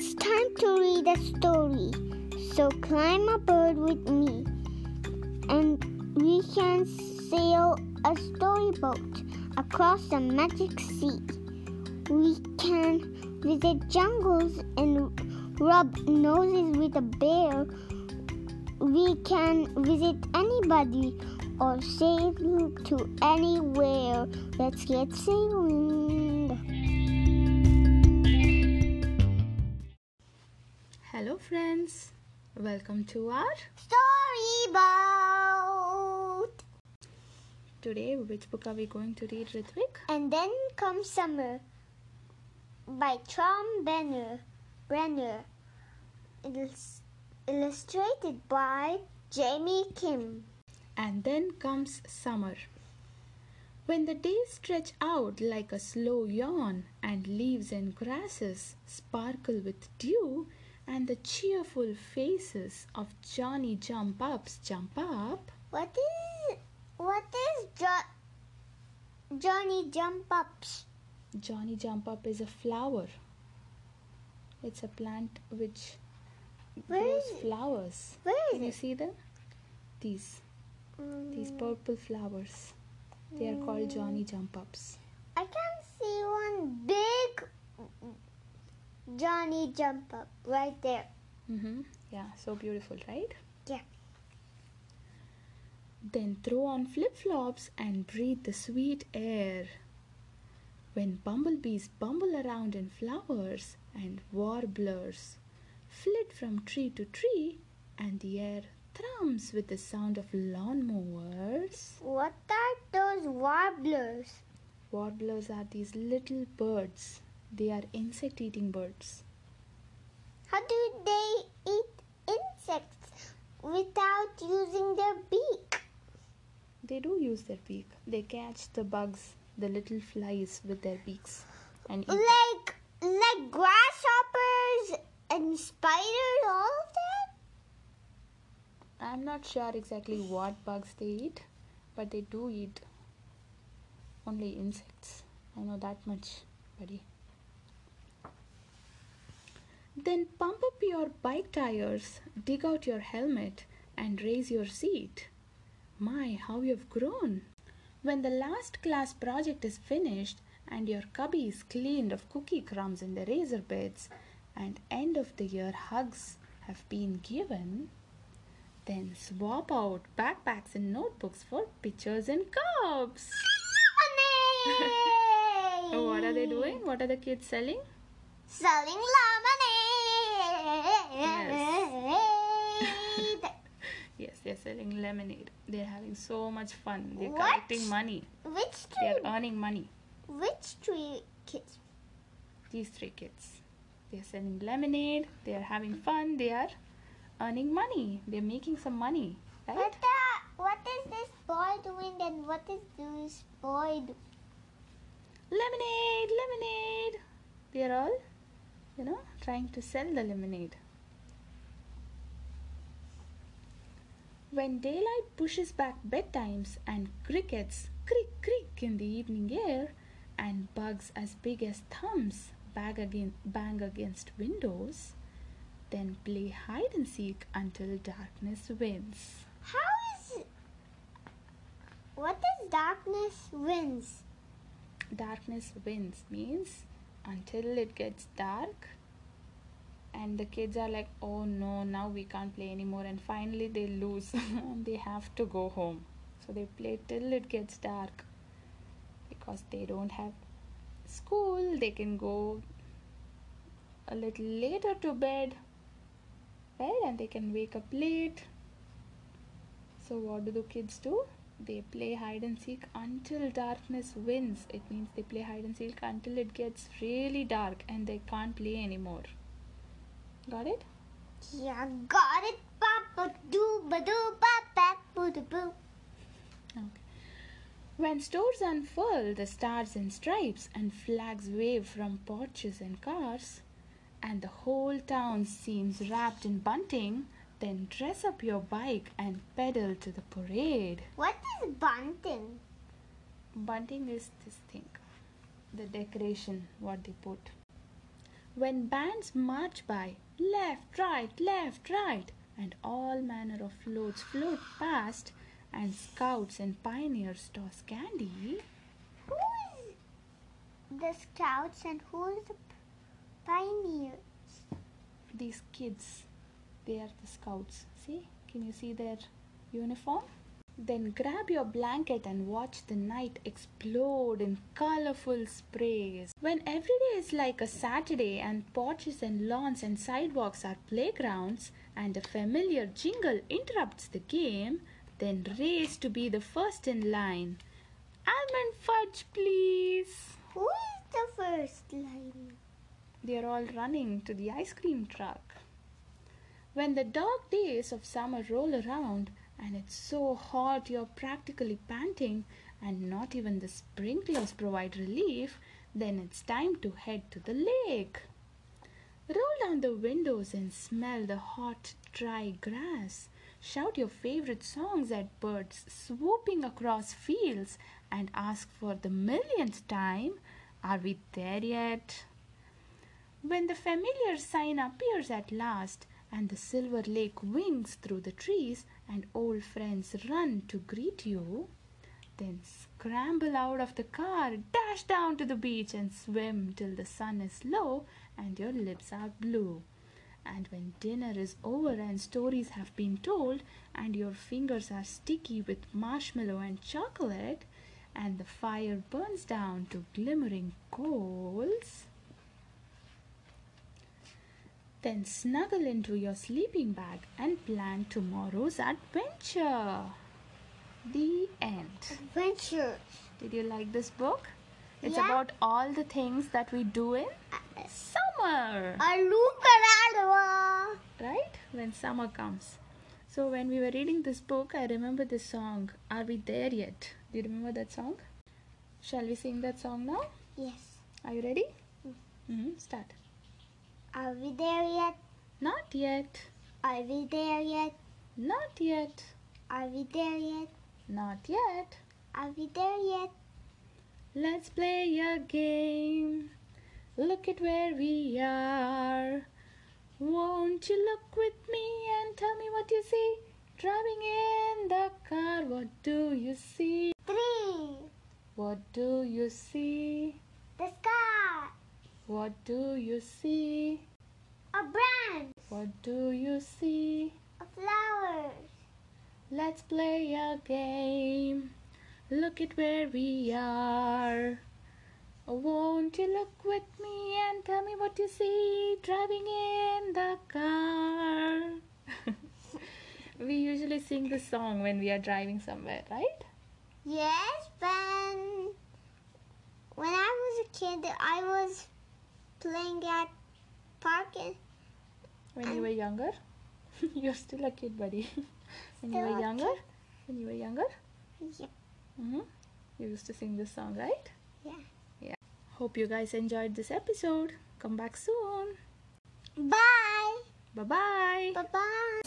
It's time to read a story. So climb aboard with me and we can sail a storyboat across the magic sea. We can visit jungles and rub noses with a bear. We can visit anybody or sail to anywhere. Let's get sailing. Friends. Welcome to our Storyboat! today. Which book are we going to read, Ritvik? And then comes summer by Tom Benner. Brenner. Illus- illustrated by Jamie Kim. And then comes summer. When the days stretch out like a slow yawn, and leaves and grasses sparkle with dew, and the cheerful faces of Johnny Jump Ups jump up, What is what is jo- Johnny Jump Ups? Johnny Jump Up is a flower. It's a plant which Where grows flowers. Where Can you is see them? These. These Mm, purple flowers. They are called Johnny Jump Ups. I can see one big Johnny Jump Up right there. Mm-hmm. Yeah, so beautiful, right? Yeah. Then throw on flip flops and breathe the sweet air. When bumblebees bumble around in flowers and warblers flit from tree to tree, and the air thrums with the sound of lawnmowers. What are those warblers? Warblers are these little birds. They are insect eating birds. How do they eat insects without using their beak? They do use their beak. They catch the bugs, the little flies with their beaks and eat them. Like like grasshoppers and spiders, all of that? I'm not sure exactly what bugs they eat, but they do eat only insects. I know that much, buddy. Then pump up your bike tires, dig out your helmet, and raise your seat. My, how you've grown! When the last class project is finished and your cubby is cleaned of cookie crumbs in the razor beds, and end of the year hugs have been given, then swap out backpacks and notebooks for pictures and cups. What are they doing? What are the kids selling? Selling lemonade. Yes, yes, they're selling lemonade. They're having so much fun. They're What? collecting money. Which They're earning money. Which tree kids? These three kids. They're selling lemonade. They are having fun. They are earning money. They're making some money, right? What the, What is this boy doing and what is this boy doing? Lemonade, lemonade. They're all, you know, trying to sell the lemonade. When daylight pushes back bedtimes and crickets creak creak in the evening air, and bugs as big as thumbs bang, again, bang against windows, then play hide and seek until darkness wins. How is What is darkness wins? darkness wins means until it gets dark and the kids are like oh no now we can't play anymore. And finally they lose and they have to go home. So they play till it gets dark because they don't have school. They can go a little later to bed right? And they can wake up late. So what do the kids do? They play hide and seek until darkness wins. It means they play hide and seek until it gets really dark and they can't play anymore. Got it? Yeah, got it. Papa doo ba doo ba ba boo doo boo. Okay. When stores unfurl the stars and stripes and flags wave from porches and cars, and the whole town seems wrapped in bunting, then dress up your bike and pedal to the parade. What is bunting? Bunting is this thing, the decoration what they put. When bands march by, left, right, left, right, and all manner of floats float past, and scouts and pioneers toss candy. Who is the scouts and who is the pioneers? These kids, they are the scouts. See? Can you see their uniform? Then grab your blanket and watch the night explode in colorful sprays. When every day is like a Saturday and porches and lawns and sidewalks are playgrounds and a familiar jingle interrupts the game, then race to be the first in line. Almond fudge, please. Who is the first line? They are all running to the ice cream truck. When the dark days of summer roll around and it's so hot you're practically panting and not even the sprinklers provide relief, then it's time to head to the lake. Roll down the windows and smell the hot, dry grass. Shout your favorite songs at birds swooping across fields and ask for the millionth time, Are we there yet? When the familiar sign appears at last, and the silver lake wings through the trees, and old friends run to greet you, then scramble out of the car, dash down to the beach, and swim till the sun is low and your lips are blue. And when dinner is over and stories have been told, and your fingers are sticky with marshmallow and chocolate, and the fire burns down to glimmering coals, then snuggle into your sleeping bag and plan tomorrow's adventure. The end. Adventure. Did you like this book? It's Yeah. about all the things that we do in summer, right? When summer comes. So when we were reading this book, I remember this song, Are We There Yet? Do you remember that song? Shall we sing that song now? Yes. Are you ready? hmm Start. Are we there yet? Not yet. Are we there yet? Not yet. Are we there yet? Not yet. Are we there yet? Let's play a game. Look at where we are. Won't you look with me and tell me what you see? Driving in the car, what do you see? Three. What do you see? The sky. What do you see? A branch. What do you see? A flowers. Let's play a game. Look at where we are. Won't you look with me and tell me what you see driving in the car? we usually sing this song when we are driving somewhere, right? Yes, when when I was a kid, I was playing at park and When you were younger? You're still a kid, buddy. when you were younger? When you were younger? Yep. hmm You used to sing this song, right? Yeah. Yeah. Hope you guys enjoyed this episode. Come back soon. Bye. Bye bye. Bye bye.